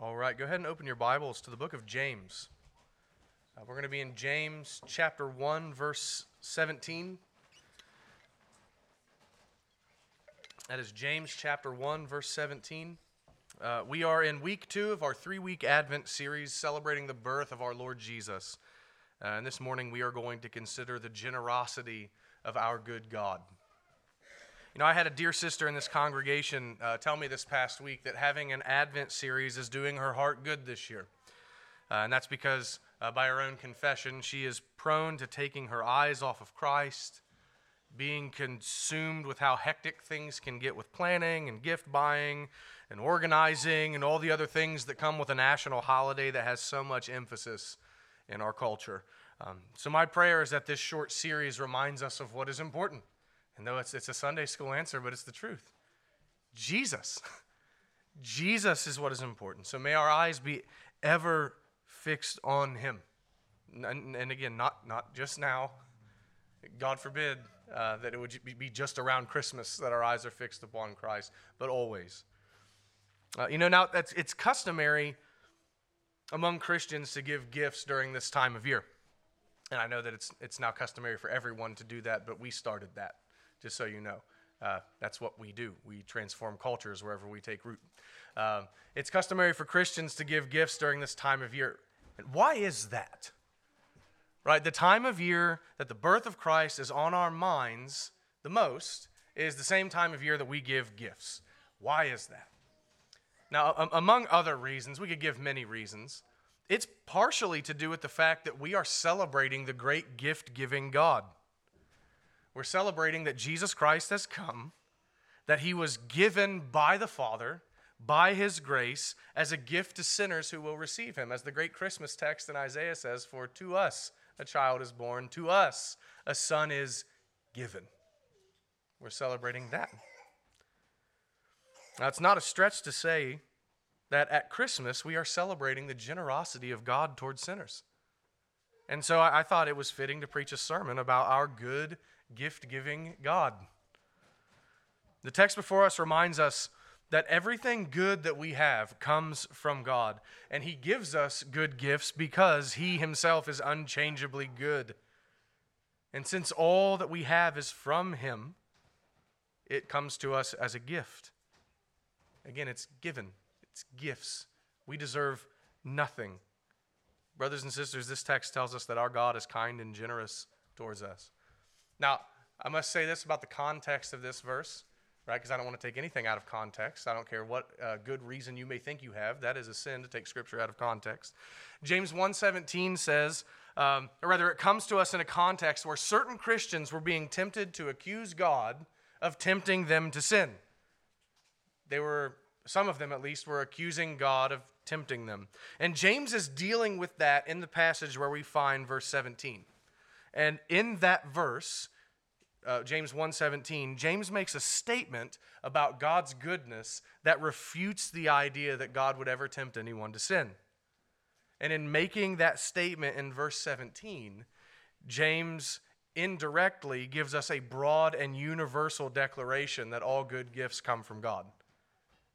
All right, go ahead and open your Bibles to the book of James. Uh, we're going to be in James chapter 1, verse 17. That is James chapter 1, verse 17. Uh, we are in week two of our three week Advent series celebrating the birth of our Lord Jesus. Uh, and this morning we are going to consider the generosity of our good God. You know, I had a dear sister in this congregation uh, tell me this past week that having an Advent series is doing her heart good this year. Uh, and that's because, uh, by her own confession, she is prone to taking her eyes off of Christ, being consumed with how hectic things can get with planning and gift buying and organizing and all the other things that come with a national holiday that has so much emphasis in our culture. Um, so, my prayer is that this short series reminds us of what is important. And though it's, it's a Sunday school answer, but it's the truth Jesus. Jesus is what is important. So may our eyes be ever fixed on Him. And, and again, not, not just now. God forbid uh, that it would be just around Christmas that our eyes are fixed upon Christ, but always. Uh, you know, now it's customary among Christians to give gifts during this time of year. And I know that it's, it's now customary for everyone to do that, but we started that just so you know. Uh, that's what we do. We transform cultures wherever we take root. Uh, it's customary for Christians to give gifts during this time of year. And why is that? Right? The time of year that the birth of Christ is on our minds the most is the same time of year that we give gifts. Why is that? Now, um, among other reasons, we could give many reasons. It's partially to do with the fact that we are celebrating the great gift giving God. We're celebrating that Jesus Christ has come, that he was given by the Father, by his grace, as a gift to sinners who will receive him. As the great Christmas text in Isaiah says, For to us a child is born, to us a son is given. We're celebrating that. Now, it's not a stretch to say that at Christmas we are celebrating the generosity of God towards sinners. And so I, thought it was fitting to preach a sermon about our good gift giving God. The text before us reminds us that everything good that we have comes from God, and He gives us good gifts because He Himself is unchangeably good. And since all that we have is from Him, it comes to us as a gift. Again, it's given, it's gifts. We deserve nothing. Brothers and sisters, this text tells us that our God is kind and generous towards us. Now, I must say this about the context of this verse, right? Because I don't want to take anything out of context. I don't care what uh, good reason you may think you have. That is a sin to take Scripture out of context. James 1.17 says, um, or rather, it comes to us in a context where certain Christians were being tempted to accuse God of tempting them to sin. They were, some of them at least, were accusing God of tempting them. And James is dealing with that in the passage where we find verse 17. And in that verse, uh, James 1:17, James makes a statement about God's goodness that refutes the idea that God would ever tempt anyone to sin. And in making that statement in verse 17, James indirectly gives us a broad and universal declaration that all good gifts come from God.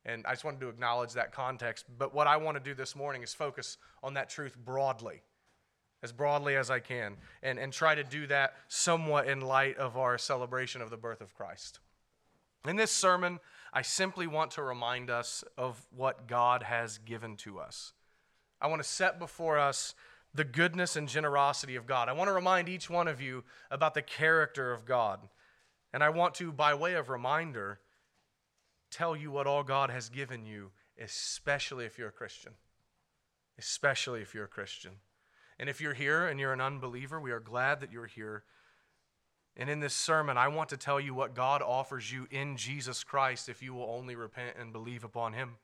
And I just wanted to acknowledge that context. But what I want to do this morning is focus on that truth broadly as broadly as I can and, and try to do that somewhat in light of our celebration of the birth of Christ. In this sermon, I simply want to remind us of what God has given to us. I want to set before us the goodness and generosity of God. I want to remind each one of you about the character of God. And I want to, by way of reminder, tell you what all God has given you, especially if you're a Christian. Especially if you're a Christian. And if you're here and you're an unbeliever, we are glad that you're here. And in this sermon, I want to tell you what God offers you in Jesus Christ if you will only repent and believe upon Him.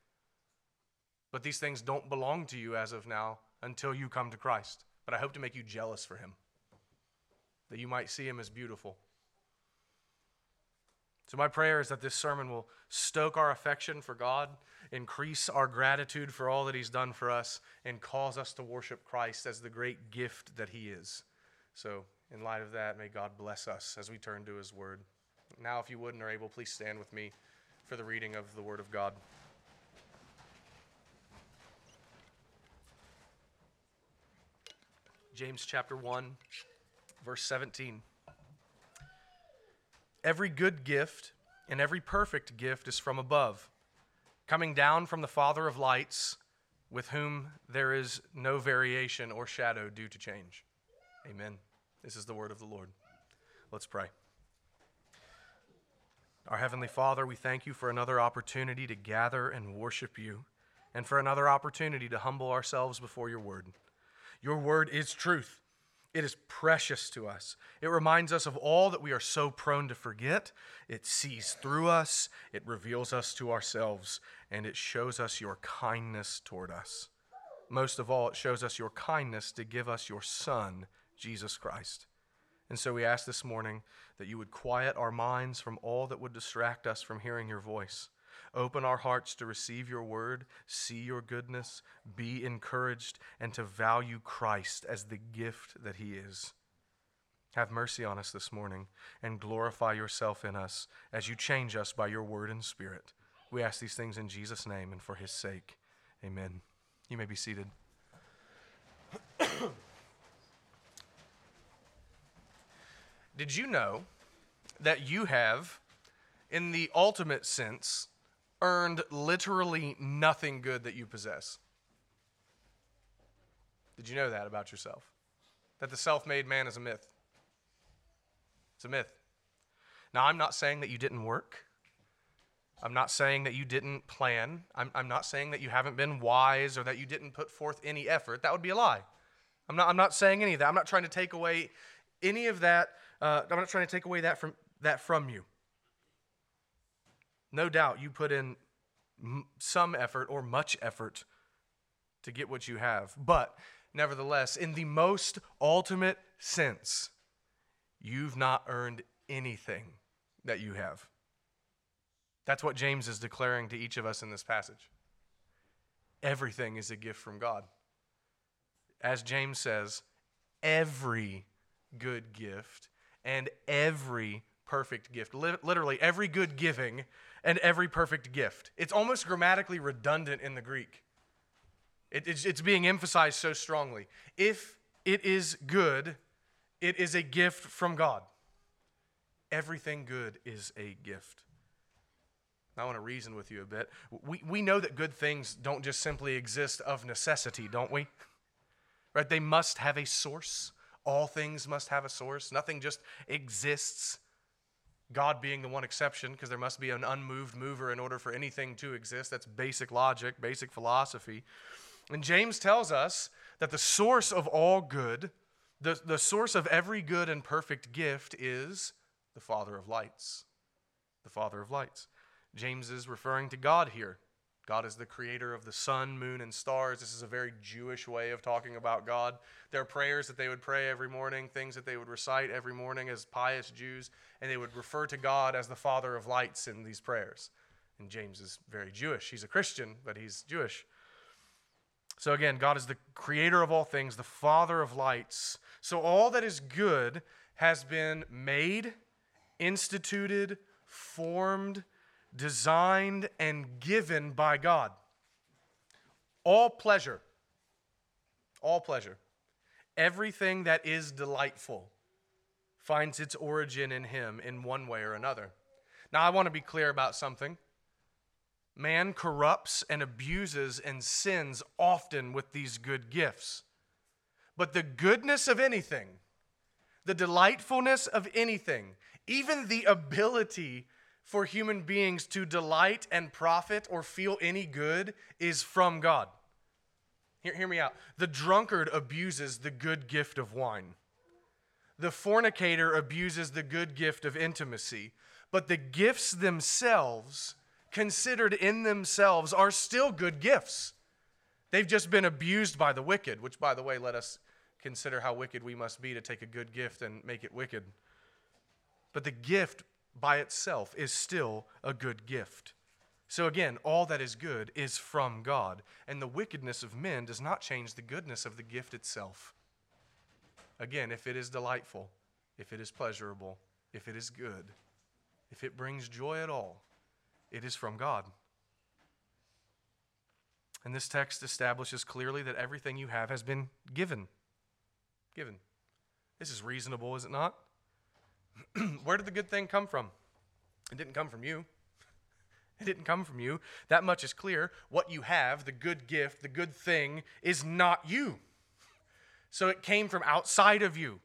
But these things don't belong to you as of now until you come to Christ. But I hope to make you jealous for Him, that you might see Him as beautiful. So, my prayer is that this sermon will stoke our affection for God increase our gratitude for all that He's done for us, and cause us to worship Christ as the great gift that He is. So, in light of that, may God bless us as we turn to His Word. Now, if you would and are able, please stand with me for the reading of the Word of God. James chapter 1, verse 17. Every good gift and every perfect gift is from above coming down from the Father of lights, with whom there is no variation or shadow due to change. Amen. This is the word of the Lord. Let's pray. Our Heavenly Father, we thank you for another opportunity to gather and worship you, and for another opportunity to humble ourselves before your word. Your word is truth. It is precious to us. It reminds us of all that we are so prone to forget. It sees through us, it reveals us to ourselves, and it shows us your kindness toward us. Most of all, it shows us your kindness to give us your Son, Jesus Christ. And so we ask this morning that you would quiet our minds from all that would distract us from hearing your voice. Open our hearts to receive your word, see your goodness, be encouraged, and to value Christ as the gift that he is. Have mercy on us this morning and glorify yourself in us as you change us by your word and spirit. We ask these things in Jesus' name and for his sake. Amen. You may be seated. Did you know that you have, in the ultimate sense, earned literally nothing good that you possess? Did you know that about yourself? That the self made man is a myth? It's a myth. Now, I'm not saying that you didn't work. I'm not saying that you didn't plan. I'm, I'm not saying that you haven't been wise or that you didn't put forth any effort. That would be a lie. I'm not, I'm not saying any of that. I'm not trying to take away any of that. Uh, I'm not trying to take away that from, that from you. No doubt you put in m- some effort or much effort to get what you have. But nevertheless, in the most ultimate sense, you've not earned anything that you have. That's what James is declaring to each of us in this passage. Everything is a gift from God. As James says, every good gift and every perfect gift. Literally, every good giving and every perfect gift. It's almost grammatically redundant in the Greek. It, it's, it's being emphasized so strongly. If it is good, it is a gift from God. Everything good is a gift. I want to reason with you a bit. We, we know that good things don't just simply exist of necessity, don't we? Right? They must have a source. All things must have a source. Nothing just exists. God being the one exception, because there must be an unmoved mover in order for anything to exist. That's basic logic, basic philosophy. And James tells us that the source of all good, the, the source of every good and perfect gift is the Father of lights. The Father of lights. James is referring to God here. God is the creator of the sun, moon, and stars. This is a very Jewish way of talking about God. There are prayers that they would pray every morning, things that they would recite every morning as pious Jews, and they would refer to God as the Father of lights in these prayers. And James is very Jewish. He's a Christian, but he's Jewish. So again, God is the creator of all things, the Father of lights. So all that is good has been made, instituted, formed, designed and given by God. All pleasure, all pleasure, everything that is delightful finds its origin in Him in one way or another. Now, I want to be clear about something. Man corrupts and abuses and sins often with these good gifts. But the goodness of anything, the delightfulness of anything, even the ability for human beings to delight and profit or feel any good is from God. Hear, hear me out. The drunkard abuses the good gift of wine. The fornicator abuses the good gift of intimacy. But the gifts themselves, considered in themselves, are still good gifts. They've just been abused by the wicked, which, by the way, let us consider how wicked we must be to take a good gift and make it wicked. But the gift by itself is still a good gift. So again, all that is good is from God, and the wickedness of men does not change the goodness of the gift itself. Again, if it is delightful, if it is pleasurable, if it is good, if it brings joy at all, it is from God. And this text establishes clearly that everything you have has been given. Given. This is reasonable, is it not? Where did the good thing come from? It didn't come from you. It didn't come from you. That much is clear. What you have, the good gift, the good thing, is not you. So it came from outside of you.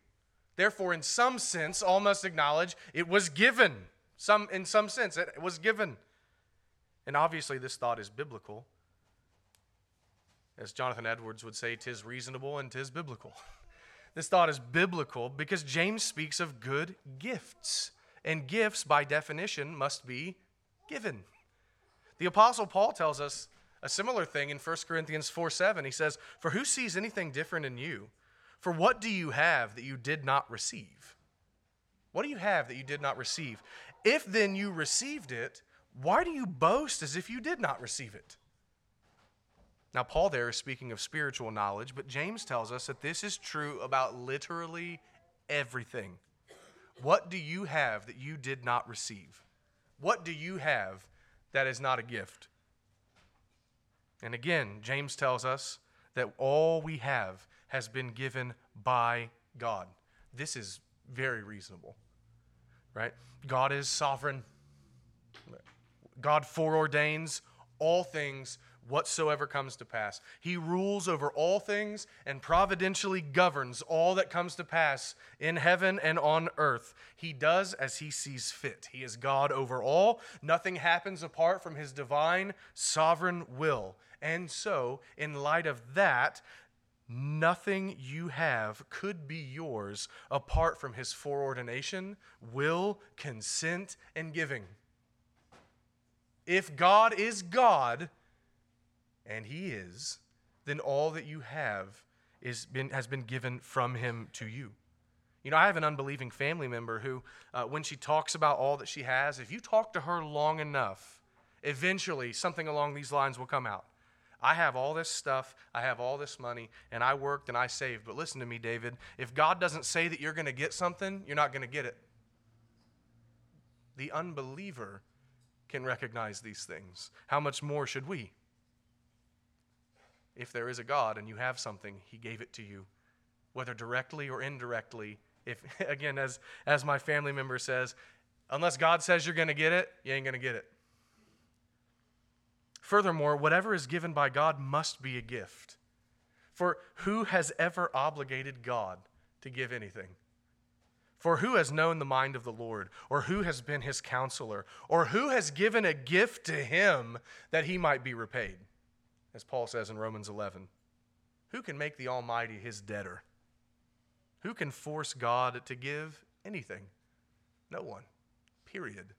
Therefore, in some sense, all must acknowledge it was given. Some, in some sense, it was given. And obviously, this thought is biblical. As Jonathan Edwards would say, tis reasonable and tis biblical. This thought is biblical because James speaks of good gifts, and gifts, by definition, must be given. The Apostle Paul tells us a similar thing in 1 Corinthians 4 7. He says, For who sees anything different in you? For what do you have that you did not receive? What do you have that you did not receive? If then you received it, why do you boast as if you did not receive it? Now, Paul there is speaking of spiritual knowledge, but James tells us that this is true about literally everything. What do you have that you did not receive? What do you have that is not a gift? And again, James tells us that all we have has been given by God. This is very reasonable, right? God is sovereign, God foreordains all things whatsoever comes to pass. He rules over all things and providentially governs all that comes to pass in heaven and on earth. He does as he sees fit. He is God over all. Nothing happens apart from his divine sovereign will. And so, in light of that, nothing you have could be yours apart from his foreordination, will, consent, and giving. If God is God, and he is, then all that you have is been, has been given from him to you. You know, I have an unbelieving family member who, uh, when she talks about all that she has, if you talk to her long enough, eventually something along these lines will come out. I have all this stuff, I have all this money, and I worked and I saved. But listen to me, David. If God doesn't say that you're going to get something, you're not going to get it. The unbeliever can recognize these things. How much more should we? If there is a God and you have something, He gave it to you, whether directly or indirectly. If again, as as my family member says, unless God says you're going to get it, you ain't going to get it. Furthermore, whatever is given by God must be a gift. For who has ever obligated God to give anything? For who has known the mind of the Lord, or who has been his counselor, or who has given a gift to him that he might be repaid? As Paul says in Romans 11. Who can make the Almighty his debtor? Who can force God to give anything? No one. Period.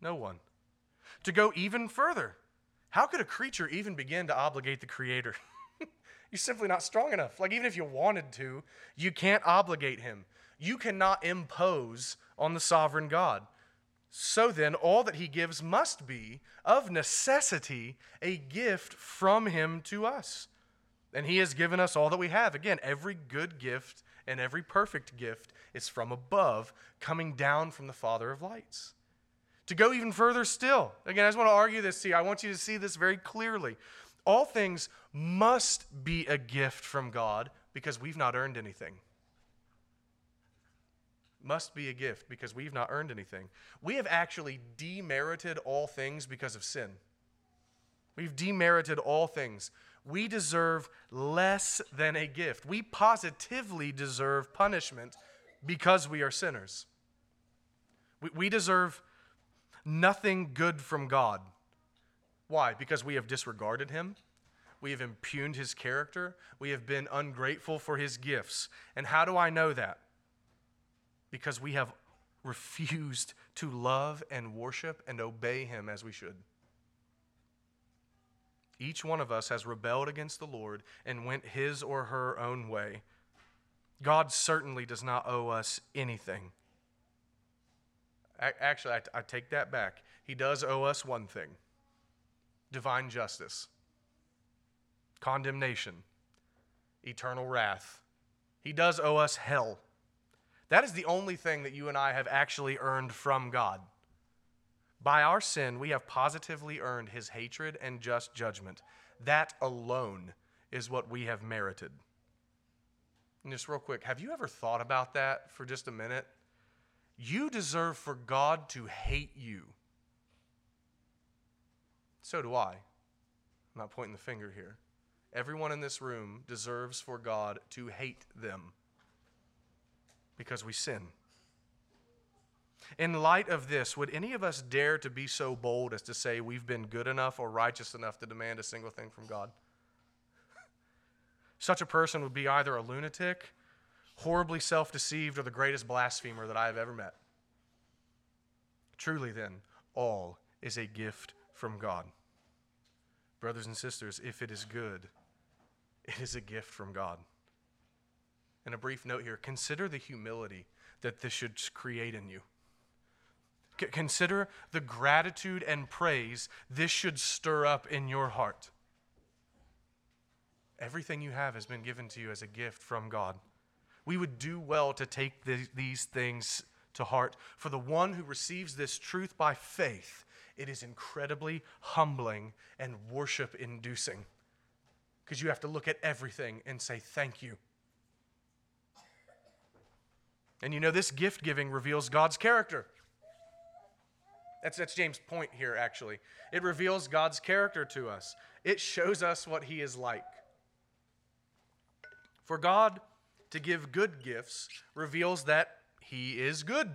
No one. To go even further, how could a creature even begin to obligate the Creator? You're simply not strong enough. Like, even if you wanted to, you can't obligate him. You cannot impose on the sovereign God. So then, all that he gives must be, of necessity, a gift from him to us. And he has given us all that we have. Again, every good gift and every perfect gift is from above, coming down from the Father of lights. To go even further still, again, I just want to argue this to you. I want you to see this very clearly. All things must be a gift from God because we've not earned anything must be a gift because we've not earned anything. We have actually demerited all things because of sin. We've demerited all things. We deserve less than a gift. We positively deserve punishment because we are sinners. We, we deserve nothing good from God. Why? Because we have disregarded Him. We have impugned His character. We have been ungrateful for His gifts. And how do I know that? Because we have refused to love and worship and obey Him as we should. Each one of us has rebelled against the Lord and went his or her own way. God certainly does not owe us anything. Actually, I, I take that back. He does owe us one thing divine justice, condemnation, eternal wrath. He does owe us hell. That is the only thing that you and I have actually earned from God. By our sin, we have positively earned his hatred and just judgment. That alone is what we have merited. And just real quick, have you ever thought about that for just a minute? You deserve for God to hate you. So do I. I'm not pointing the finger here. Everyone in this room deserves for God to hate them because we sin. In light of this, would any of us dare to be so bold as to say we've been good enough or righteous enough to demand a single thing from God? Such a person would be either a lunatic, horribly self deceived, or the greatest blasphemer that I have ever met. Truly, then, all is a gift from God. Brothers and sisters, if it is good, it is a gift from God. And a brief note here consider the humility that this should create in you. C- consider the gratitude and praise this should stir up in your heart. Everything you have has been given to you as a gift from God. We would do well to take the, these things to heart. For the one who receives this truth by faith, it is incredibly humbling and worship inducing. Because you have to look at everything and say, Thank you. And you know, this gift giving reveals God's character. That's, that's James' point here, actually. It reveals God's character to us, it shows us what He is like. For God to give good gifts reveals that He is good.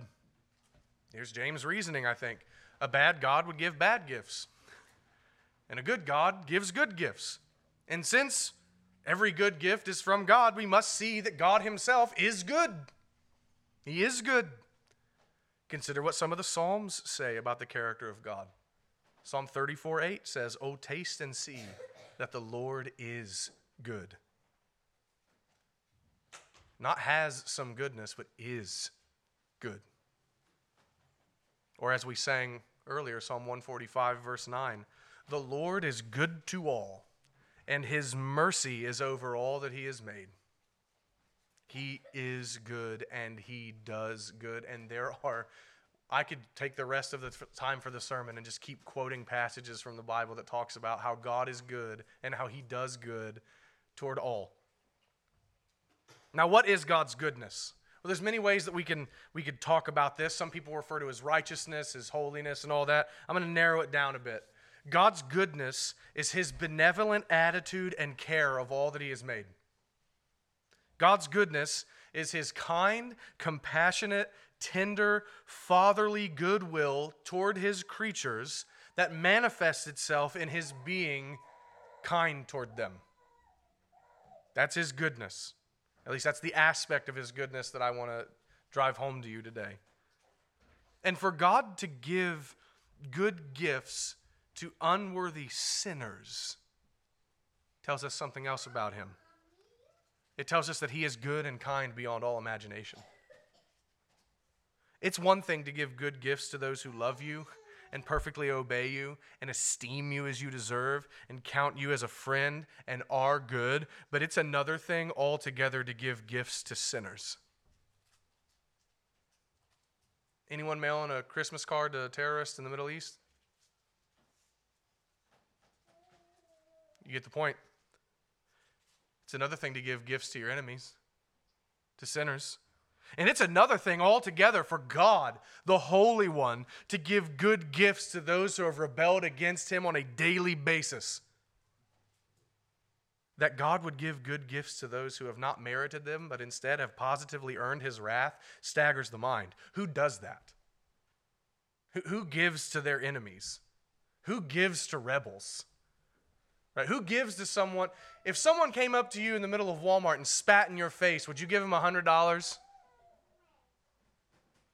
Here's James' reasoning, I think. A bad God would give bad gifts, and a good God gives good gifts. And since every good gift is from God, we must see that God Himself is good. He is good. Consider what some of the Psalms say about the character of God. Psalm 34 8 says, Oh, taste and see that the Lord is good. Not has some goodness, but is good. Or as we sang earlier, Psalm 145, verse 9, the Lord is good to all, and his mercy is over all that he has made. He is good and he does good. And there are, I could take the rest of the time for the sermon and just keep quoting passages from the Bible that talks about how God is good and how he does good toward all. Now, what is God's goodness? Well, there's many ways that we can we could talk about this. Some people refer to his righteousness, his holiness, and all that. I'm going to narrow it down a bit. God's goodness is his benevolent attitude and care of all that he has made. God's goodness is his kind, compassionate, tender, fatherly goodwill toward his creatures that manifests itself in his being kind toward them. That's his goodness. At least that's the aspect of his goodness that I want to drive home to you today. And for God to give good gifts to unworthy sinners tells us something else about him. It tells us that He is good and kind beyond all imagination. It's one thing to give good gifts to those who love you and perfectly obey you and esteem you as you deserve and count you as a friend and are good, but it's another thing altogether to give gifts to sinners. Anyone mailing a Christmas card to a terrorist in the Middle East? You get the point. It's another thing to give gifts to your enemies, to sinners. And it's another thing altogether for God, the Holy One, to give good gifts to those who have rebelled against Him on a daily basis. That God would give good gifts to those who have not merited them, but instead have positively earned His wrath, staggers the mind. Who does that? Who gives to their enemies? Who gives to rebels? Right? Who gives to someone? If someone came up to you in the middle of Walmart and spat in your face, would you give him $100?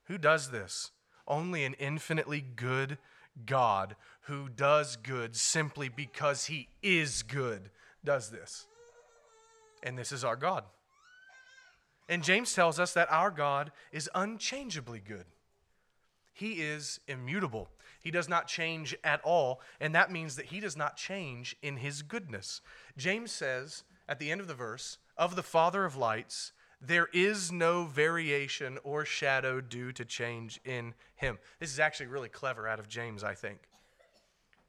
Who does this? Only an infinitely good God who does good simply because he is good does this. And this is our God. And James tells us that our God is unchangeably good. He is immutable. He does not change at all, and that means that he does not change in his goodness. James says at the end of the verse, of the Father of lights, there is no variation or shadow due to change in him. This is actually really clever out of James, I think.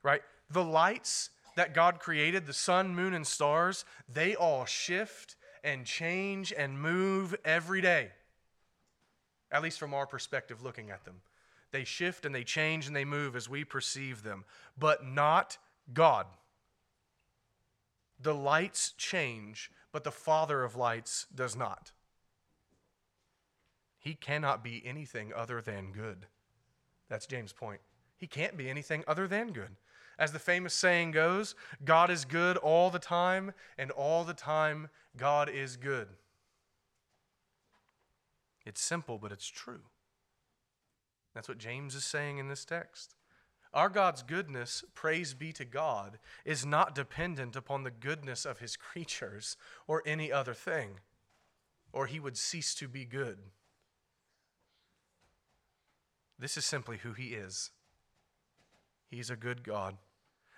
Right? The lights that God created, the sun, moon, and stars, they all shift and change and move every day, at least from our perspective looking at them. They shift and they change and they move as we perceive them, but not God. The lights change, but the Father of lights does not. He cannot be anything other than good. That's James' point. He can't be anything other than good. As the famous saying goes, God is good all the time, and all the time, God is good. It's simple, but it's true. That's what James is saying in this text. Our God's goodness, praise be to God, is not dependent upon the goodness of his creatures or any other thing, or he would cease to be good. This is simply who he is. He's a good God.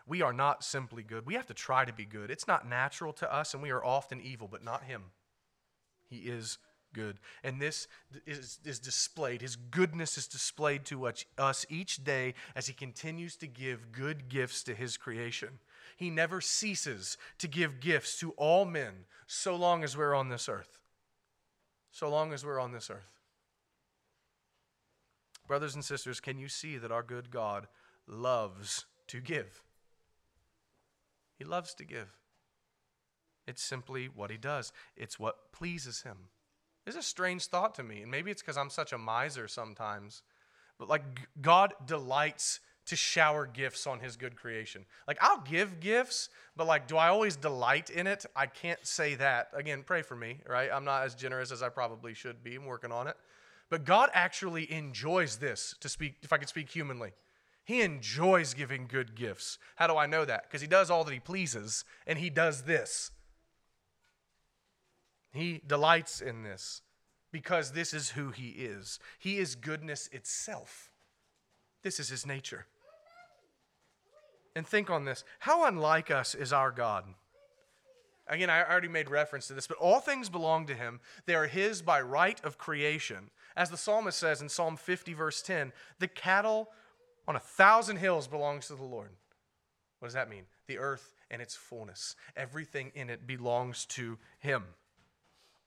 We are not simply good. We have to try to be good. It's not natural to us, and we are often evil, but not him. He is good. And this is, is displayed, his goodness is displayed to us each day as he continues to give good gifts to his creation. He never ceases to give gifts to all men so long as we're on this earth. So long as we're on this earth. Brothers and sisters, can you see that our good God loves to give? He loves to give. It's simply what he does, it's what pleases him. It's a strange thought to me, and maybe it's because I'm such a miser sometimes. But like God delights to shower gifts on his good creation. Like I'll give gifts, but like do I always delight in it? I can't say that. Again, pray for me, right? I'm not as generous as I probably should be. I'm working on it. But God actually enjoys this to speak if I could speak humanly. He enjoys giving good gifts. How do I know that? Because he does all that he pleases and he does this. He delights in this because this is who he is. He is goodness itself. This is his nature. And think on this how unlike us is our God? Again, I already made reference to this, but all things belong to him. They are his by right of creation. As the psalmist says in Psalm 50, verse 10, the cattle on a thousand hills belongs to the Lord. What does that mean? The earth and its fullness. Everything in it belongs to him.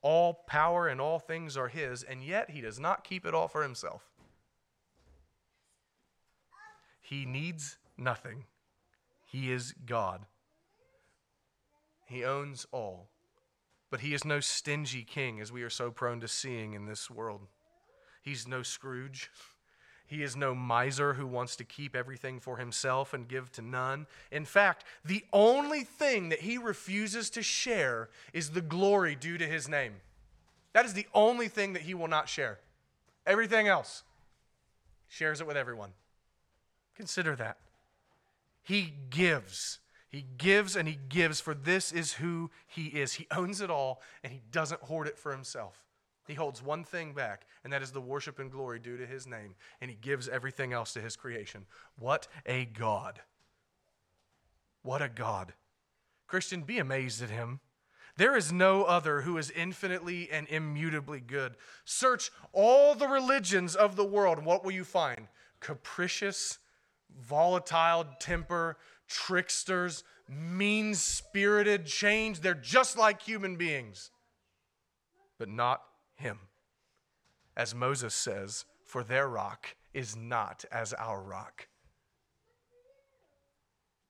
All power and all things are His, and yet He does not keep it all for Himself. He needs nothing. He is God. He owns all. But He is no stingy king, as we are so prone to seeing in this world. He's no Scrooge. He is no miser who wants to keep everything for himself and give to none. In fact, the only thing that he refuses to share is the glory due to his name. That is the only thing that he will not share. Everything else shares it with everyone. Consider that. He gives. He gives and he gives, for this is who he is. He owns it all and he doesn't hoard it for himself. He holds one thing back, and that is the worship and glory due to his name, and he gives everything else to his creation. What a God! What a God. Christian, be amazed at him. There is no other who is infinitely and immutably good. Search all the religions of the world, what will you find? Capricious, volatile temper, tricksters, mean spirited, change. They're just like human beings, but not him. As Moses says, for their rock is not as our rock.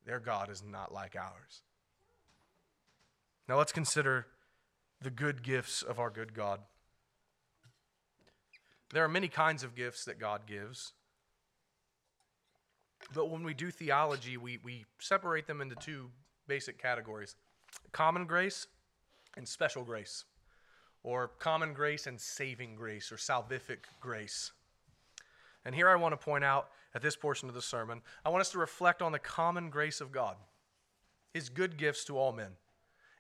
Their God is not like ours. Now let's consider the good gifts of our good God. There are many kinds of gifts that God gives. But when we do theology, we, we separate them into two basic categories common grace and special grace or common grace and saving grace, or salvific grace. And here I want to point out at this portion of the sermon, I want us to reflect on the common grace of God, His good gifts to all men.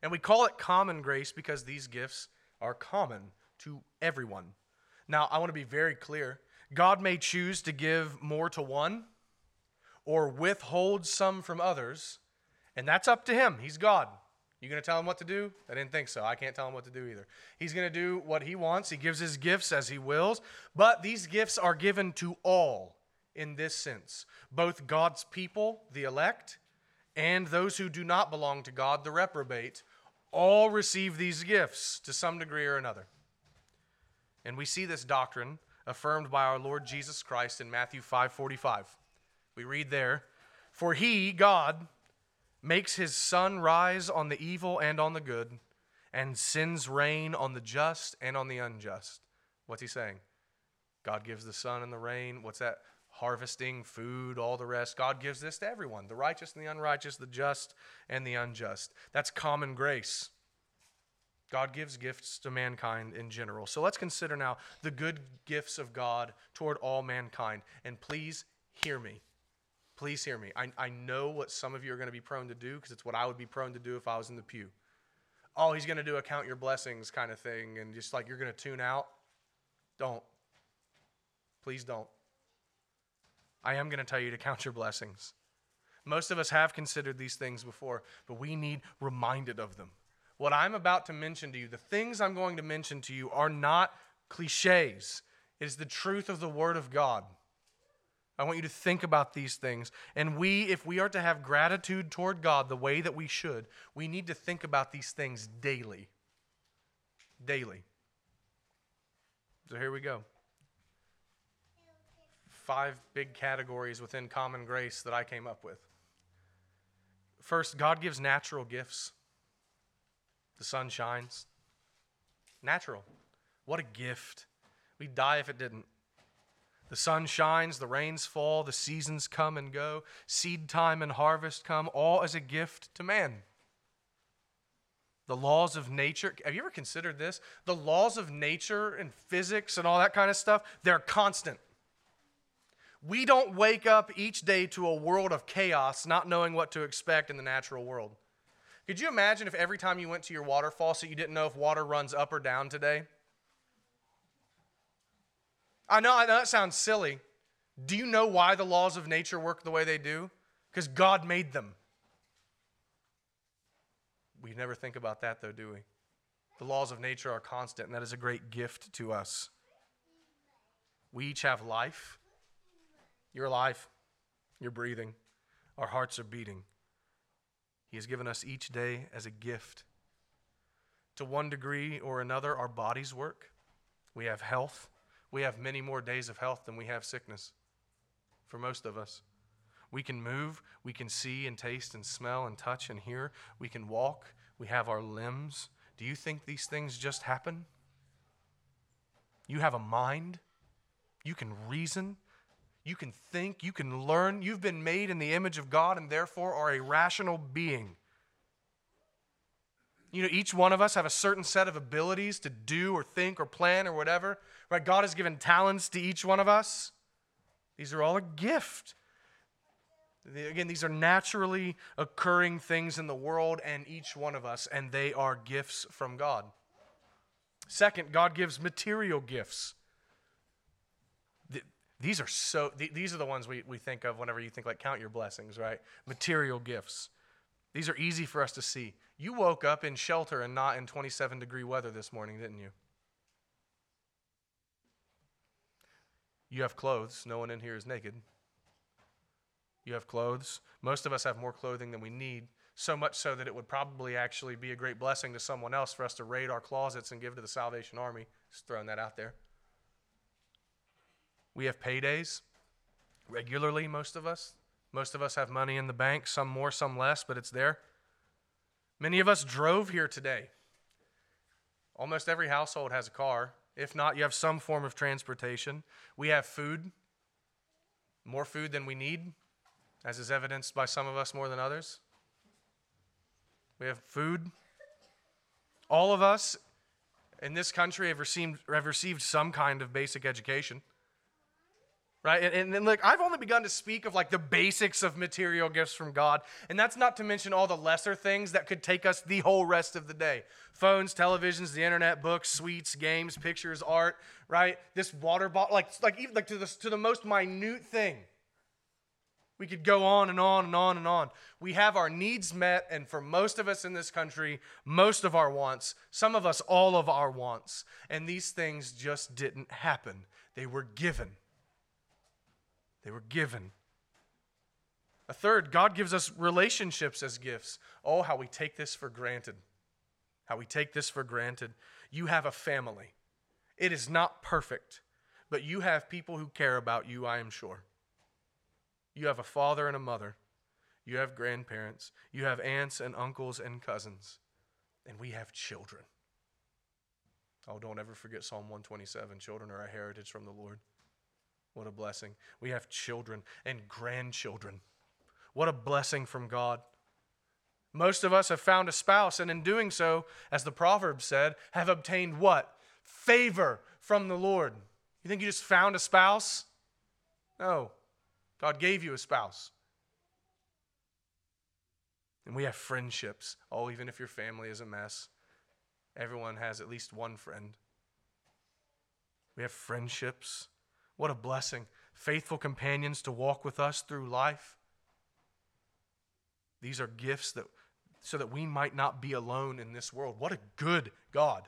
And we call it common grace because these gifts are common to everyone. Now, I want to be very clear God may choose to give more to one or withhold some from others, and that's up to Him. He's God. You going to tell him what to do? I didn't think so. I can't tell him what to do either. He's going to do what he wants. He gives his gifts as he wills, but these gifts are given to all in this sense both God's people, the elect, and those who do not belong to God, the reprobate. all receive these gifts to some degree or another. And we see this doctrine affirmed by our Lord Jesus Christ in Matthew 5:45. We read there, "For he, God, makes his sun rise on the evil and on the good, and sends rain on the just and on the unjust." What's he saying? God gives the sun and the rain. What's that? Harvesting, food, all the rest. God gives this to everyone the righteous and the unrighteous, the just and the unjust. That's common grace. God gives gifts to mankind in general. So let's consider now the good gifts of God toward all mankind. And please hear me. Please hear me. I, I know what some of you are going to be prone to do because it's what I would be prone to do if I was in the pew. Oh, he's going to do a count your blessings kind of thing and just like you're going to tune out. Don't. Please don't. I am going to tell you to count your blessings. Most of us have considered these things before, but we need reminded of them. What I'm about to mention to you, the things I'm going to mention to you, are not cliches. It is the truth of the Word of God. I want you to think about these things. And we, if we are to have gratitude toward God the way that we should, we need to think about these things daily. Daily. So here we go. Five big categories within common grace that I came up with. First, God gives natural gifts. The sun shines. Natural. What a gift. We'd die if it didn't. The sun shines, the rains fall, the seasons come and go, seed time and harvest come, all as a gift to man. The laws of nature, have you ever considered this? The laws of nature and physics and all that kind of stuff, they're constant. We don't wake up each day to a world of chaos, not knowing what to expect in the natural world. Could you imagine if every time you went to your waterfall so you didn't know if water runs up or down today? I know, I know that sounds silly. Do you know why the laws of nature work the way they do? Because God made them. We never think about that, though, do we? The laws of nature are constant, and that is a great gift to us. We each have life. You're alive. You're breathing. Our hearts are beating. He has given us each day as a gift. To one degree or another, our bodies work. We have health. We have many more days of health than we have sickness for most of us. We can move, we can see and taste and smell and touch and hear, we can walk, we have our limbs. Do you think these things just happen? You have a mind, you can reason, you can think, you can learn. You've been made in the image of God and therefore are a rational being. You know, each one of us have a certain set of abilities to do or think or plan or whatever. Right? God has given talents to each one of us. These are all a gift. Again, these are naturally occurring things in the world and each one of us, and they are gifts from God. Second, God gives material gifts. These are so, these are the ones we, we think of whenever you think like count your blessings, right? Material gifts. These are easy for us to see. You woke up in shelter and not in 27 degree weather this morning, didn't you? You have clothes. No one in here is naked. You have clothes. Most of us have more clothing than we need, so much so that it would probably actually be a great blessing to someone else for us to raid our closets and give to the Salvation Army. Just throwing that out there. We have paydays regularly, most of us. Most of us have money in the bank, some more, some less, but it's there. Many of us drove here today. Almost every household has a car. If not, you have some form of transportation. We have food, more food than we need, as is evidenced by some of us more than others. We have food. All of us in this country have received, have received some kind of basic education right? And, and, look, I've only begun to speak of like the basics of material gifts from God. And that's not to mention all the lesser things that could take us the whole rest of the day phones, televisions, the internet, books, sweets, games, pictures, art, right? This water bottle, like, like, even, like to, the, to the most minute thing. We could go on and on and on and on. We have our needs met, and for most of us in this country, most of our wants, some of us, all of our wants. And these things just didn't happen, they were given. They were given. A third, God gives us relationships as gifts. Oh, how we take this for granted. how we take this for granted. You have a family. It is not perfect, but you have people who care about you, I am sure. You have a father and a mother. You have grandparents. You have aunts and uncles and cousins. And we have children. Oh, don't ever forget Psalm 127 children are a heritage from the Lord. What a blessing. We have children and grandchildren. What a blessing from God. Most of us have found a spouse, and in doing so, as the proverb said, have obtained what? Favor from the Lord. You think you just found a spouse? No. God gave you a spouse. And we have friendships. Oh, even if your family is a mess, everyone has at least one friend. We have friendships. What a blessing. Faithful companions to walk with us through life. These are gifts that so that we might not be alone in this world. What a good God.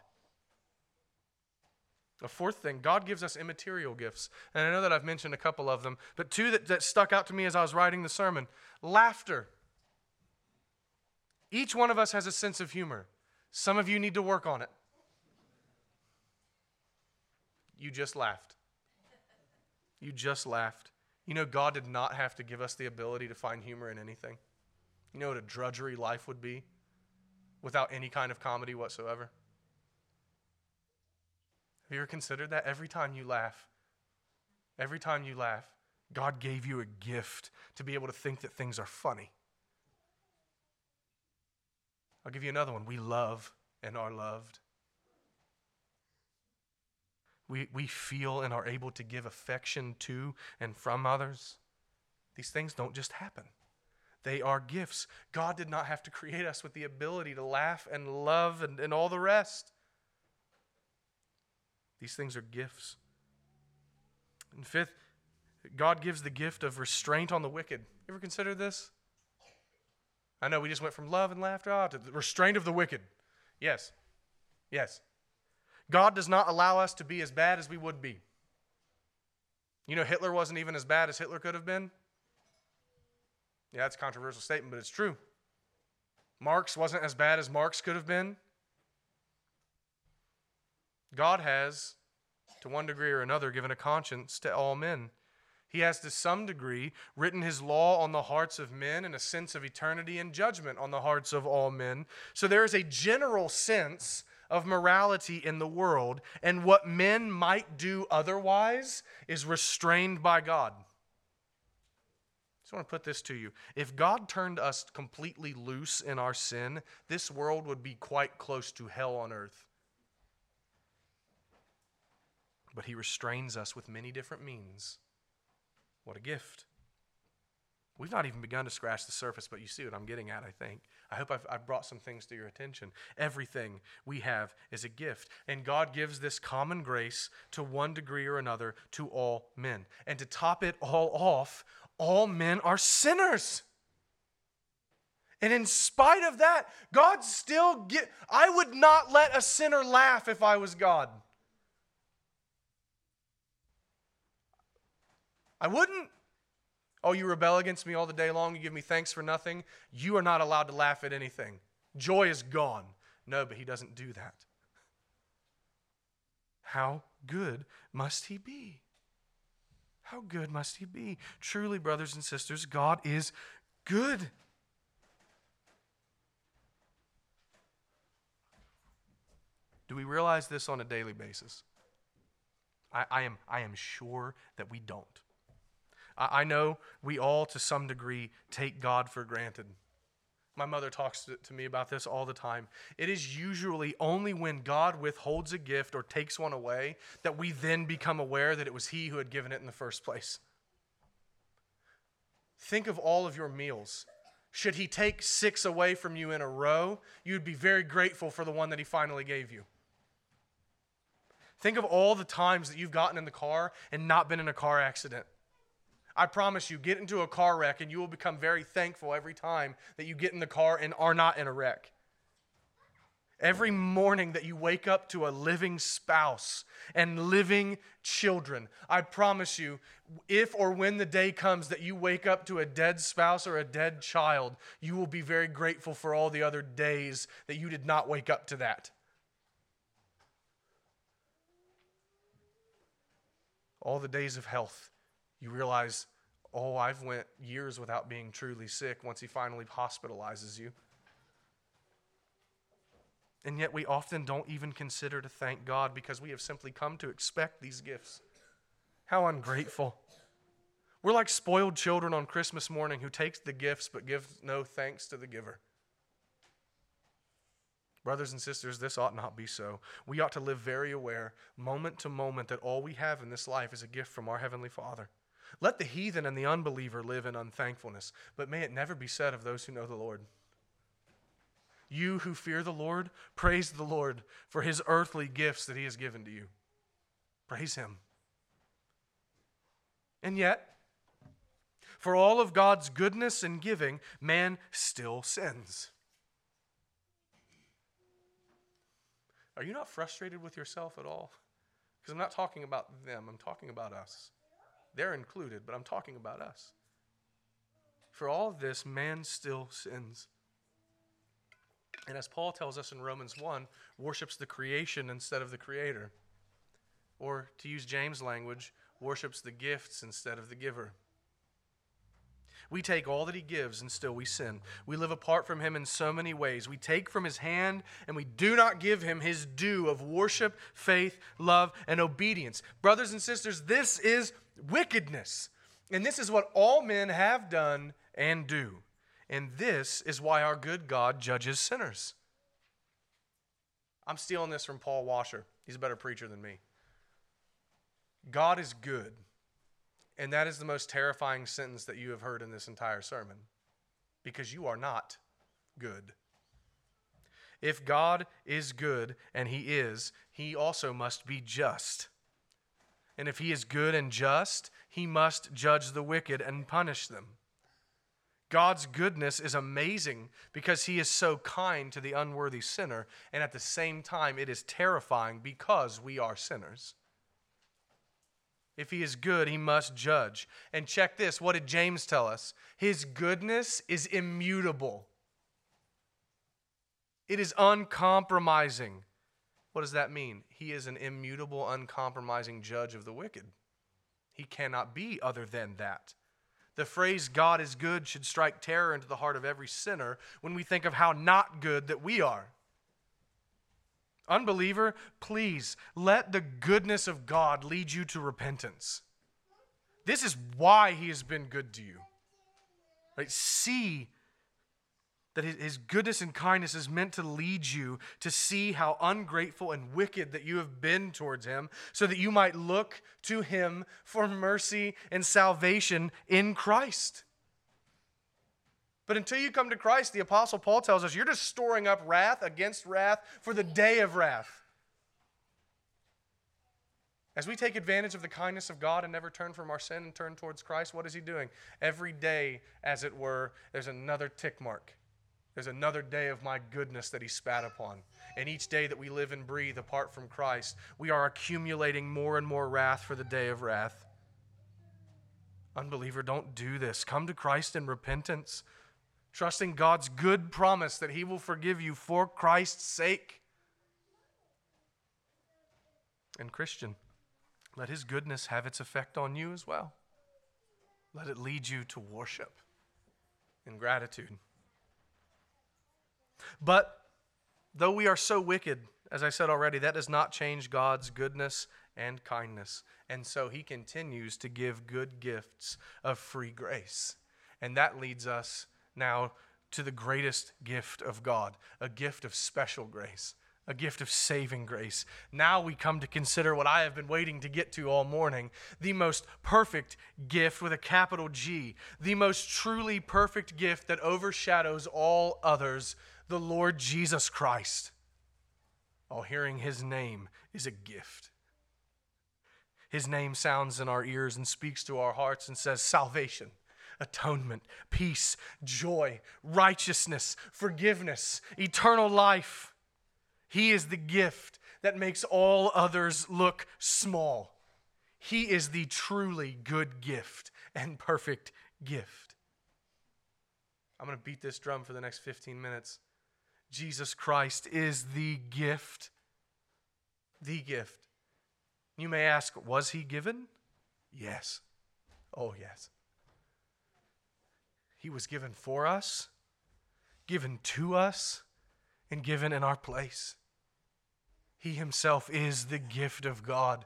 A fourth thing, God gives us immaterial gifts. And I know that I've mentioned a couple of them, but two that, that stuck out to me as I was writing the sermon laughter. Each one of us has a sense of humor. Some of you need to work on it. You just laughed. You just laughed. You know, God did not have to give us the ability to find humor in anything. You know what a drudgery life would be without any kind of comedy whatsoever? Have you ever considered that? Every time you laugh, every time you laugh, God gave you a gift to be able to think that things are funny. I'll give you another one. We love and are loved. We, we feel and are able to give affection to and from others. These things don't just happen, they are gifts. God did not have to create us with the ability to laugh and love and, and all the rest. These things are gifts. And fifth, God gives the gift of restraint on the wicked. You ever consider this? I know we just went from love and laughter oh, to the restraint of the wicked. Yes. Yes. God does not allow us to be as bad as we would be. You know, Hitler wasn't even as bad as Hitler could have been. Yeah, that's a controversial statement, but it's true. Marx wasn't as bad as Marx could have been. God has, to one degree or another, given a conscience to all men. He has, to some degree, written his law on the hearts of men and a sense of eternity and judgment on the hearts of all men. So there is a general sense of morality in the world, and what men might do otherwise is restrained by God. I just want to put this to you. If God turned us completely loose in our sin, this world would be quite close to hell on earth. But He restrains us with many different means what a gift. We've not even begun to scratch the surface, but you see what I'm getting at, I think. I hope I've, I've, brought some things to your attention. Everything we have is a gift. And God gives this common grace to one degree or another to all men. And to top it all off, all men are sinners. And in spite of that, God still get I would not let a sinner laugh if I was God. I wouldn't. Oh, you rebel against me all the day long. You give me thanks for nothing. You are not allowed to laugh at anything. Joy is gone. No, but he doesn't do that. How good must he be? How good must he be? Truly, brothers and sisters, God is good. Do we realize this on a daily basis? I, I, am, I am sure that we don't. I know we all, to some degree, take God for granted. My mother talks to, me about this all the time. It is usually only when God withholds a gift or takes one away that we then become aware that it was He who had given it in the first place. Think of all of your meals. Should He take six away from you in a row, you'd be very grateful for the one that He finally gave you. Think of all the times that you've gotten in the car and not been in a car accident. I promise you, get into a car wreck and you will become very thankful every time that you get in the car and are not in a wreck. Every morning that you wake up to a living spouse and living children, I promise you, if or when the day comes that you wake up to a dead spouse or a dead child, you will be very grateful for all the other days that you did not wake up to that. All the days of health, you realize, oh, I've went years without being truly sick once he finally hospitalizes you. And yet we often don't even consider to thank God because we have simply come to expect these gifts. How ungrateful. We're like spoiled children on Christmas morning who takes the gifts but gives no thanks to the giver. Brothers and sisters, this ought not be so. We ought to live very aware, moment to moment, that all we have in this life is a gift from our Heavenly Father. Let the heathen and the unbeliever live in unthankfulness, but may it never be said of those who know the Lord. You who fear the Lord, praise the Lord for his earthly gifts that he has given to you. Praise him. And yet, for all of God's goodness and giving, man still sins. Are you not frustrated with yourself at all? Because I'm not talking about them, I'm talking about us. They're included, but I'm talking about us. For all this, man still sins. And as Paul tells us in Romans 1, worships the creation instead of the creator. Or to use James' language, worships the gifts instead of the giver. We take all that he gives and still we sin. We live apart from him in so many ways. We take from his hand and we do not give him his due of worship, faith, love, and obedience. Brothers and sisters, this is wickedness. And this is what all men have done and do. And this is why our good God judges sinners. I'm stealing this from Paul Washer. He's a better preacher than me. God is good. And that is the most terrifying sentence that you have heard in this entire sermon because you are not good. If God is good, and He is, He also must be just. And if He is good and just, He must judge the wicked and punish them. God's goodness is amazing because he is so kind to the unworthy sinner, and at the same time, it is terrifying because we are sinners. If he is good, he must judge. And check this what did James tell us? His goodness is immutable, it is uncompromising. What does that mean? He is an immutable, uncompromising judge of the wicked. He cannot be other than that. The phrase God is good should strike terror into the heart of every sinner when we think of how not good that we are. Unbeliever, please let the goodness of God lead you to repentance. This is why He has been good to you. Right? See that his goodness and kindness is meant to lead you to see how ungrateful and wicked that you have been towards him, so that you might look to him for mercy and salvation in Christ. But until you come to Christ, the Apostle Paul tells us you're just storing up wrath against wrath for the day of wrath. As we take advantage of the kindness of God and never turn from our sin and turn towards Christ, what is He doing? Every day, as it were, there's another tick mark there's another day of my goodness that He spat upon. And each day that we live and breathe apart from Christ, we are accumulating more and more wrath for the day of wrath. Unbeliever, don't do this. Come to Christ in repentance, trusting God's good promise that He will forgive you for Christ's sake. And, Christian, let His goodness have its effect on you as well. Let it lead you to worship and gratitude. But though we are so wicked, as I said already, that does not change God's goodness and kindness. And so he continues to give good gifts of free grace. And that leads us now to the greatest gift of God, a gift of special grace, a gift of saving grace. Now we come to consider what I have been waiting to get to all morning the most perfect gift with a capital G, the most truly perfect gift that overshadows all others the Lord Jesus Christ. All hearing his name is a gift. His name sounds in our ears and speaks to our hearts and says, Salvation, atonement, peace, joy, righteousness, forgiveness, eternal life. He is the gift that makes all others look small. He is the truly good gift and perfect gift. I'm going to beat this drum for the next 15 minutes. Jesus Christ is the gift. The gift. You may ask, was he given? Yes. Oh, yes. He was given for us, given to us, and given in our place. He himself is the gift of God.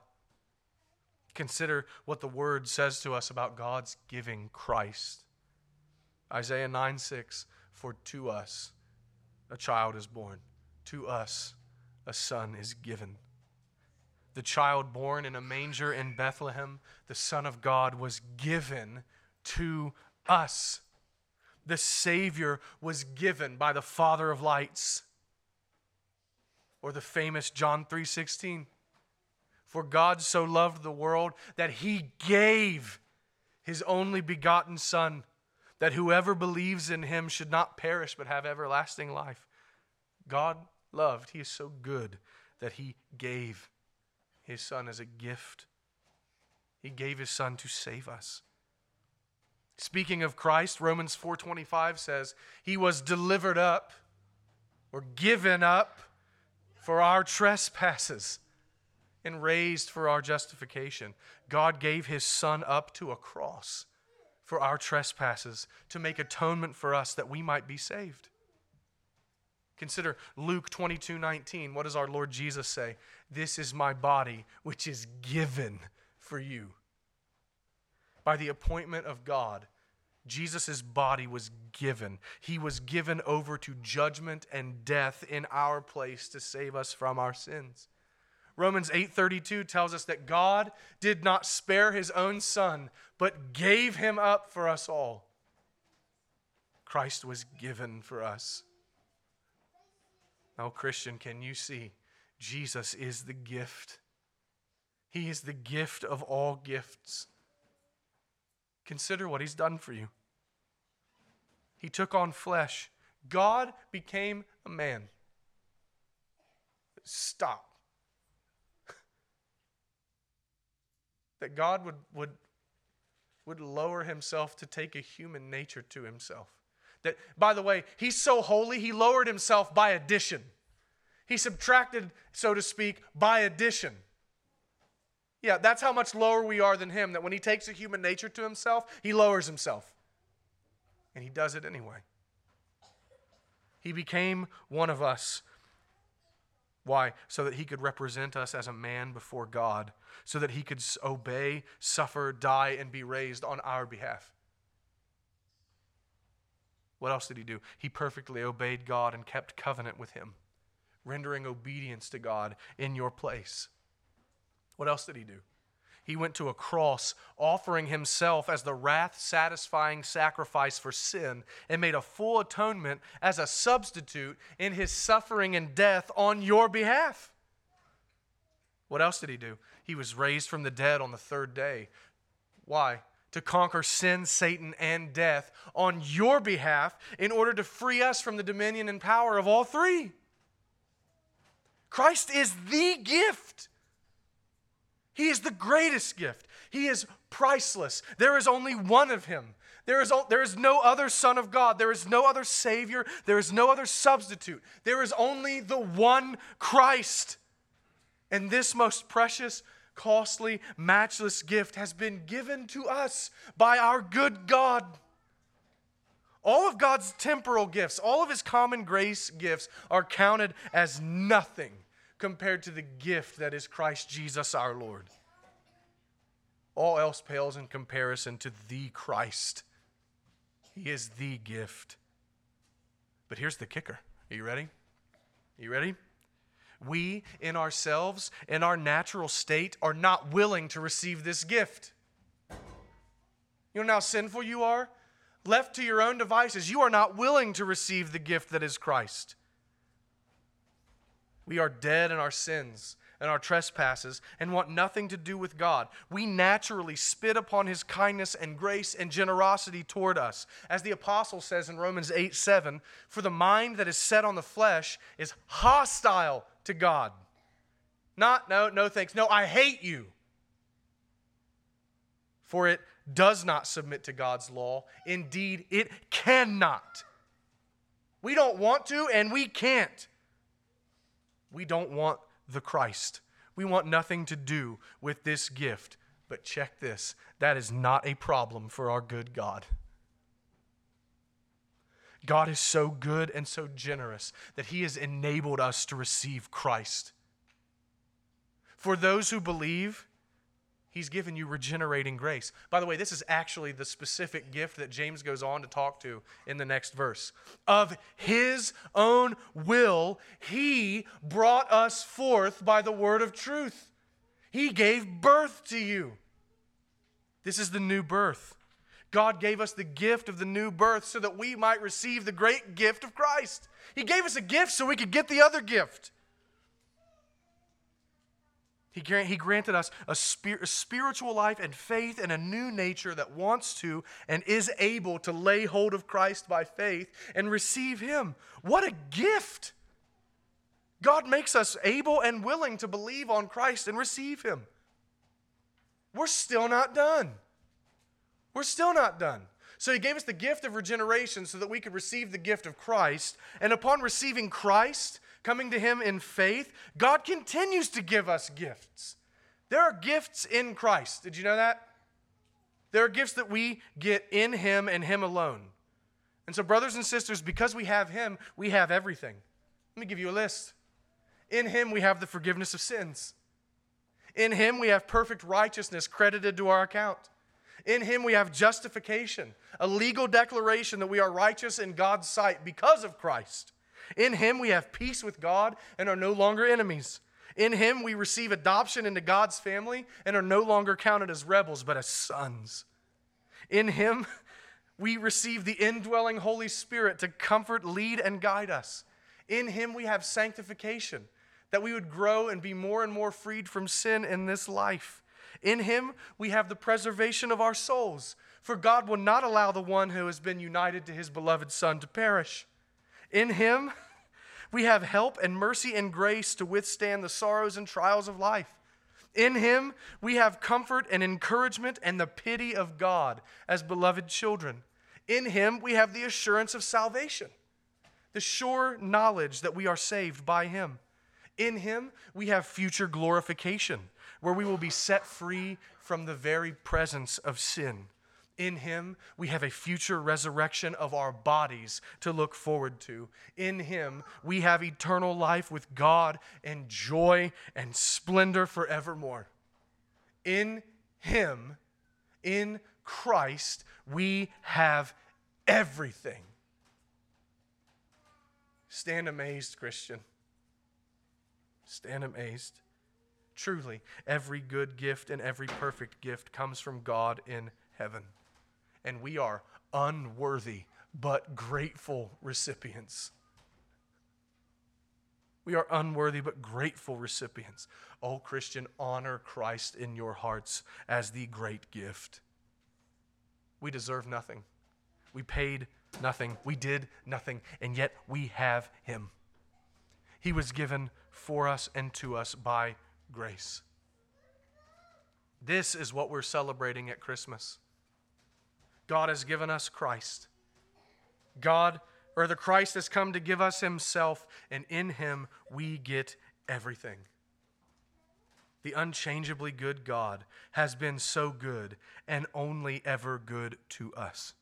Consider what the word says to us about God's giving Christ. Isaiah 9 6 For to us a child is born, to us a son is given. The child born in a manger in Bethlehem, the Son of God, was given to us. The Savior was given by the Father of lights. Or the famous John 3:16. For God so loved the world that he gave his only begotten Son, that whoever believes in him should not perish but have everlasting life. God loved, he is so good that he gave his Son as a gift. He gave his Son to save us. Speaking of Christ, Romans 4:25 says, "He was delivered up or given up for our trespasses." and raised for our justification. God gave his Son up to a cross for our trespasses to make atonement for us that we might be saved. Consider Luke 22 19. What does our Lord Jesus say? This is my body, which is given for you. By the appointment of God, Jesus' body was given. He was given over to judgment and death in our place to save us from our sins. Romans 8:32 tells us that God did not spare his own son, but gave him up for us all. Christ was given for us. Now, Christian, can you see Jesus is the gift? He is the gift of all gifts. Consider what he's done for you. He took on flesh. God became a man. Stop. that God would, would, would lower himself to take a human nature to himself. That, by the way, he's so holy, he lowered himself by addition. He subtracted, so to speak, by addition. Yeah, that's how much lower we are than him, that when he takes a human nature to himself, he lowers himself. And he does it anyway. He became one of us why? So that he could represent us as a man before God, so that he could obey, suffer, die, and be raised on our behalf. What else did he do? He perfectly obeyed God and kept covenant with him, rendering obedience to God in your place. What else did he do? He went to a cross, offering himself as the wrath satisfying sacrifice for sin, and made a full atonement as a substitute in his suffering and death on your behalf. What else did he do? He was raised from the dead on the third day. Why? To conquer sin, Satan, and death on your behalf in order to free us from the dominion and power of all three. Christ is the gift. He is the greatest gift. He is priceless. There is only one of him. There is, there is no other Son of God. There is no other Savior. There is no other substitute. There is only the one Christ. And this most precious, costly, matchless gift has been given to us by our good God. All of God's temporal gifts, all of his common grace gifts are counted as nothing compared to the gift that is Christ Jesus our Lord. All else pales in comparison to the Christ. He is the gift. But here's the kicker. Are you ready? Are you ready? We, in ourselves, in our natural state, are not willing to receive this gift. You know how sinful you are? Left to your own devices, you are not willing to receive the gift that is Christ. We are dead in our sins, and our trespasses and want nothing to do with God. We naturally spit upon his kindness and grace and generosity toward us. As the apostle says in Romans 8 7, for the mind that is set on the flesh is hostile to God. Not, no, no thanks. No, I hate you. For it does not submit to God's law. Indeed, it cannot. We don't want to, and we can't. We don't want the Christ. We want nothing to do with this gift. But check this that is not a problem for our good God. God is so good and so generous that He has enabled us to receive Christ. For those who believe, He's given you regenerating grace. By the way, this is actually the specific gift that James goes on to talk to in the next verse. Of his own will, he brought us forth by the word of truth. He gave birth to you. This is the new birth. God gave us the gift of the new birth so that we might receive the great gift of Christ. He gave us a gift so we could get the other gift. He, he granted us a, spir- a spiritual life and faith and a new nature that wants to and is able to lay hold of Christ by faith and receive Him. What a gift! God makes us able and willing to believe on Christ and receive Him. We're still not done. We're still not done. So He gave us the gift of regeneration so that we could receive the gift of Christ. And upon receiving Christ, coming to Him in faith, God continues to give us gifts. There are gifts in Christ. Did you know that? There are gifts that we get in Him and Him alone. And so, brothers and sisters, because we have Him, we have everything. Let me give you a list. In Him, we have the forgiveness of sins. In Him, we have perfect righteousness credited to our account. In Him, we have justification, a legal declaration that we are righteous in God's sight because of Christ. In him we have peace with God and are no longer enemies. In him we receive adoption into God's family and are no longer counted as rebels, but as sons. In him we receive the indwelling Holy Spirit to comfort, lead, and guide us. In him we have sanctification, that we would grow and be more and more freed from sin in this life. In him we have the preservation of our souls, for God will not allow the one who has been united to his beloved Son to perish. In him, we have help and mercy and grace to withstand the sorrows and trials of life. In him, we have comfort and encouragement and the pity of God as beloved children. In him, we have the assurance of salvation, the sure knowledge that we are saved by him. In him, we have future glorification, where we will be set free from the very presence of sin. In him, we have a future resurrection of our bodies to look forward to. In him, we have eternal life with God and joy and splendor forevermore. In him, in Christ, we have everything. Stand amazed, Christian. Stand amazed. Truly, every good gift and every perfect gift comes from God in heaven and we are unworthy but grateful recipients. We are unworthy but grateful recipients. Oh, Christian, honor Christ in your hearts as the great gift. We deserve nothing. We paid nothing. We did nothing. And yet we have Him. He was given for us and to us by grace. This is what we're celebrating at Christmas. God has given us Christ. God, or the Christ has come to give us Himself, and in Him we get everything. The unchangeably good God has been so good and only ever good to us.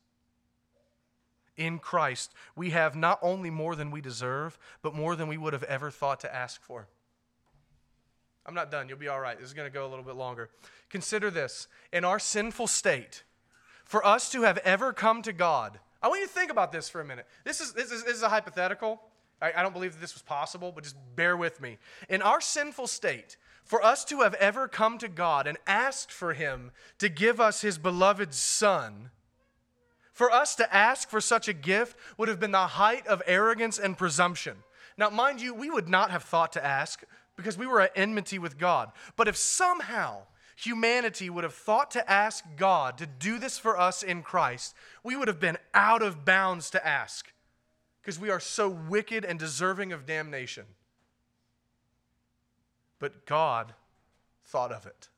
In Christ, we have not only more than we deserve, but more than we would have ever thought to ask for. I'm not done. You'll be all right. This is going to go a little bit longer. Consider this in our sinful state, for us to have ever come to God, I want you to think about this for a minute. This is, this is, this is a hypothetical. I, I don't believe that this was possible, but just bear with me. In our sinful state, for us to have ever come to God and asked for Him to give us His beloved Son, for us to ask for such a gift would have been the height of arrogance and presumption. Now, mind you, we would not have thought to ask because we were at enmity with God. But if somehow humanity would have thought to ask God to do this for us in Christ, we would have been out of bounds to ask because we are so wicked and deserving of damnation. But God thought of it.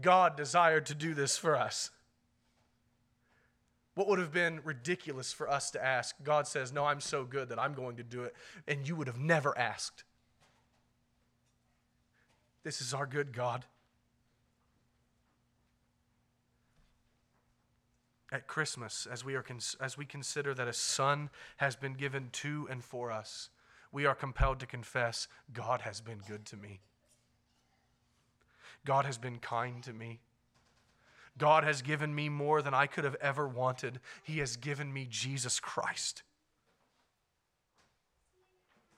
God desired to do this for us. What would have been ridiculous for us to ask, God says, No, I'm so good that I'm going to do it, and you would have never asked. This is our good God. At Christmas, as we, are as we consider that a son has been given to and for us, we are compelled to confess God has been good to me. God has been kind to me. God has given me more than I could have ever wanted. He has given me Jesus Christ.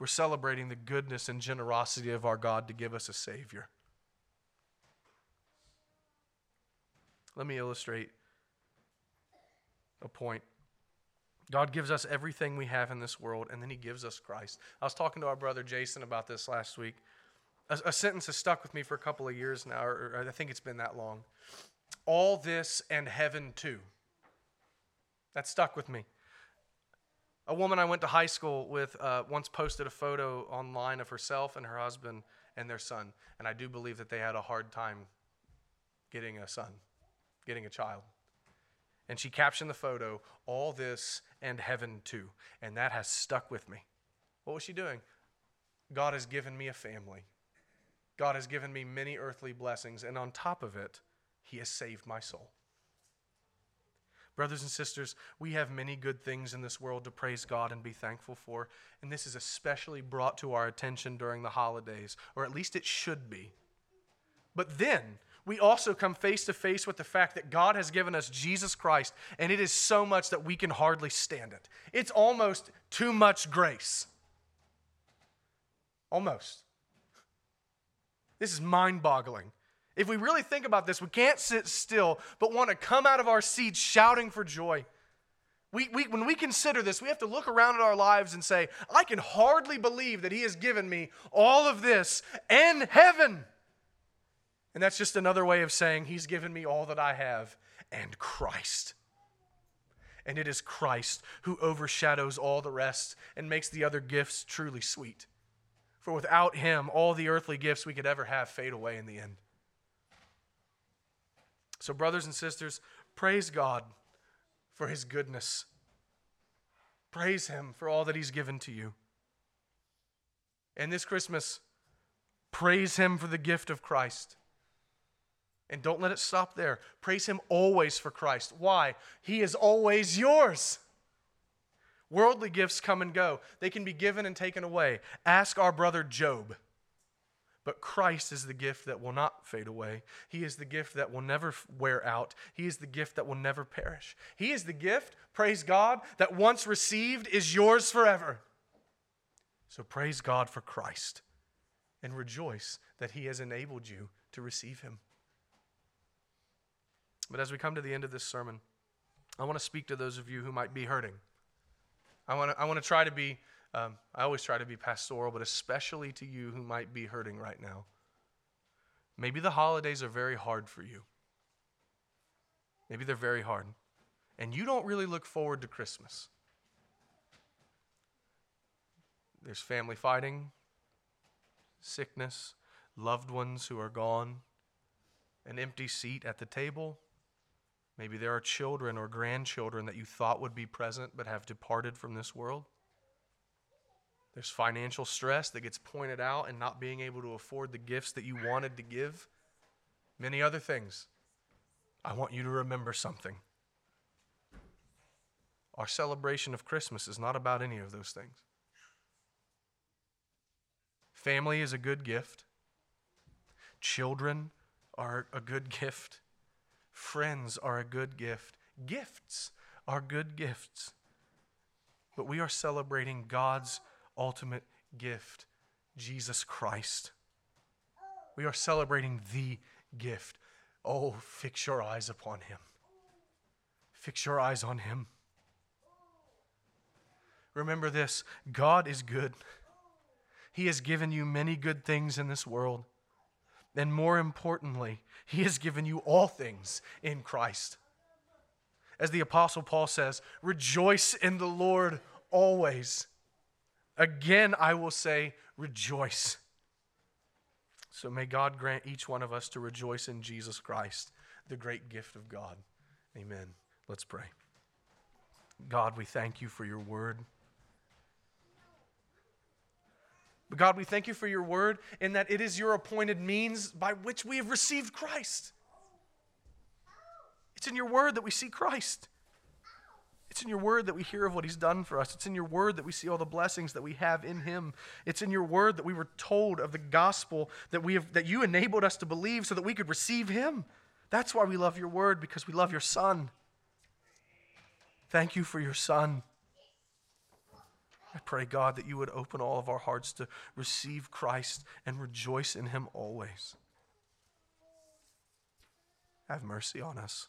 We're celebrating the goodness and generosity of our God to give us a Savior. Let me illustrate a point. God gives us everything we have in this world, and then He gives us Christ. I was talking to our brother Jason about this last week. A, a sentence has stuck with me for a couple of years now, or, or I think it's been that long. All this and heaven too. That stuck with me. A woman I went to high school with uh, once posted a photo online of herself and her husband and their son, and I do believe that they had a hard time getting a son, getting a child. And she captioned the photo, All this and heaven too. And that has stuck with me. What was she doing? God has given me a family. God has given me many earthly blessings, and on top of it, He has saved my soul. Brothers and sisters, we have many good things in this world to praise God and be thankful for, and this is especially brought to our attention during the holidays, or at least it should be. But then, we also come face to face with the fact that God has given us Jesus Christ, and it is so much that we can hardly stand it. It's almost too much grace. Almost. This is mind boggling. If we really think about this, we can't sit still, but want to come out of our seats shouting for joy. We, we, when we consider this, we have to look around at our lives and say, I can hardly believe that He has given me all of this and heaven. And that's just another way of saying, He's given me all that I have and Christ. And it is Christ who overshadows all the rest and makes the other gifts truly sweet. For without him, all the earthly gifts we could ever have fade away in the end. So, brothers and sisters, praise God for his goodness. Praise him for all that he's given to you. And this Christmas, praise him for the gift of Christ. And don't let it stop there. Praise him always for Christ. Why? He is always yours. Worldly gifts come and go, they can be given and taken away. Ask our brother Job. But Christ is the gift that will not fade away. He is the gift that will never wear out. He is the gift that will never perish. He is the gift, praise God, that once received is yours forever. So praise God for Christ and rejoice that He has enabled you to receive Him. But as we come to the end of this sermon, I want to speak to those of you who might be hurting. I want to, I want to try to be, um, I always try to be pastoral, but especially to you who might be hurting right now. Maybe the holidays are very hard for you. Maybe they're very hard. And you don't really look forward to Christmas. There's family fighting, sickness, loved ones who are gone, an empty seat at the table. Maybe there are children or grandchildren that you thought would be present but have departed from this world. There's financial stress that gets pointed out and not being able to afford the gifts that you wanted to give. Many other things. I want you to remember something. Our celebration of Christmas is not about any of those things. Family is a good gift. Children are a good gift. Friends are a good gift. Gifts are good gifts. But we are celebrating God's ultimate gift, Jesus Christ. We are celebrating the gift. Oh, fix your eyes upon him. Fix your eyes on him. Remember this God is good. He has given you many good things in this world. And more importantly, He has given you all things in Christ. As the Apostle Paul says, rejoice in the Lord always. Again, I will say, rejoice. So may God grant each one of us to rejoice in Jesus Christ, the great gift of God. Amen. Let's pray. God, we thank you for your word. But God, we thank you for your word in that it is your appointed means by which we have received Christ. It's in your word that we see Christ. It's in your word that we hear of what he's done for us. It's in your word that we see all the blessings that we have in him. It's in your word that we were told of the gospel that we have that you enabled us to believe so that we could receive him. That's why we love your word because we love your son. Thank you for your son. I pray, God, that you would open all of our hearts to receive Christ and rejoice in him always. Have mercy on us.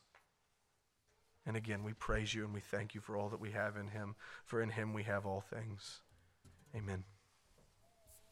And again, we praise you and we thank you for all that we have in him, for in him we have all things. Amen.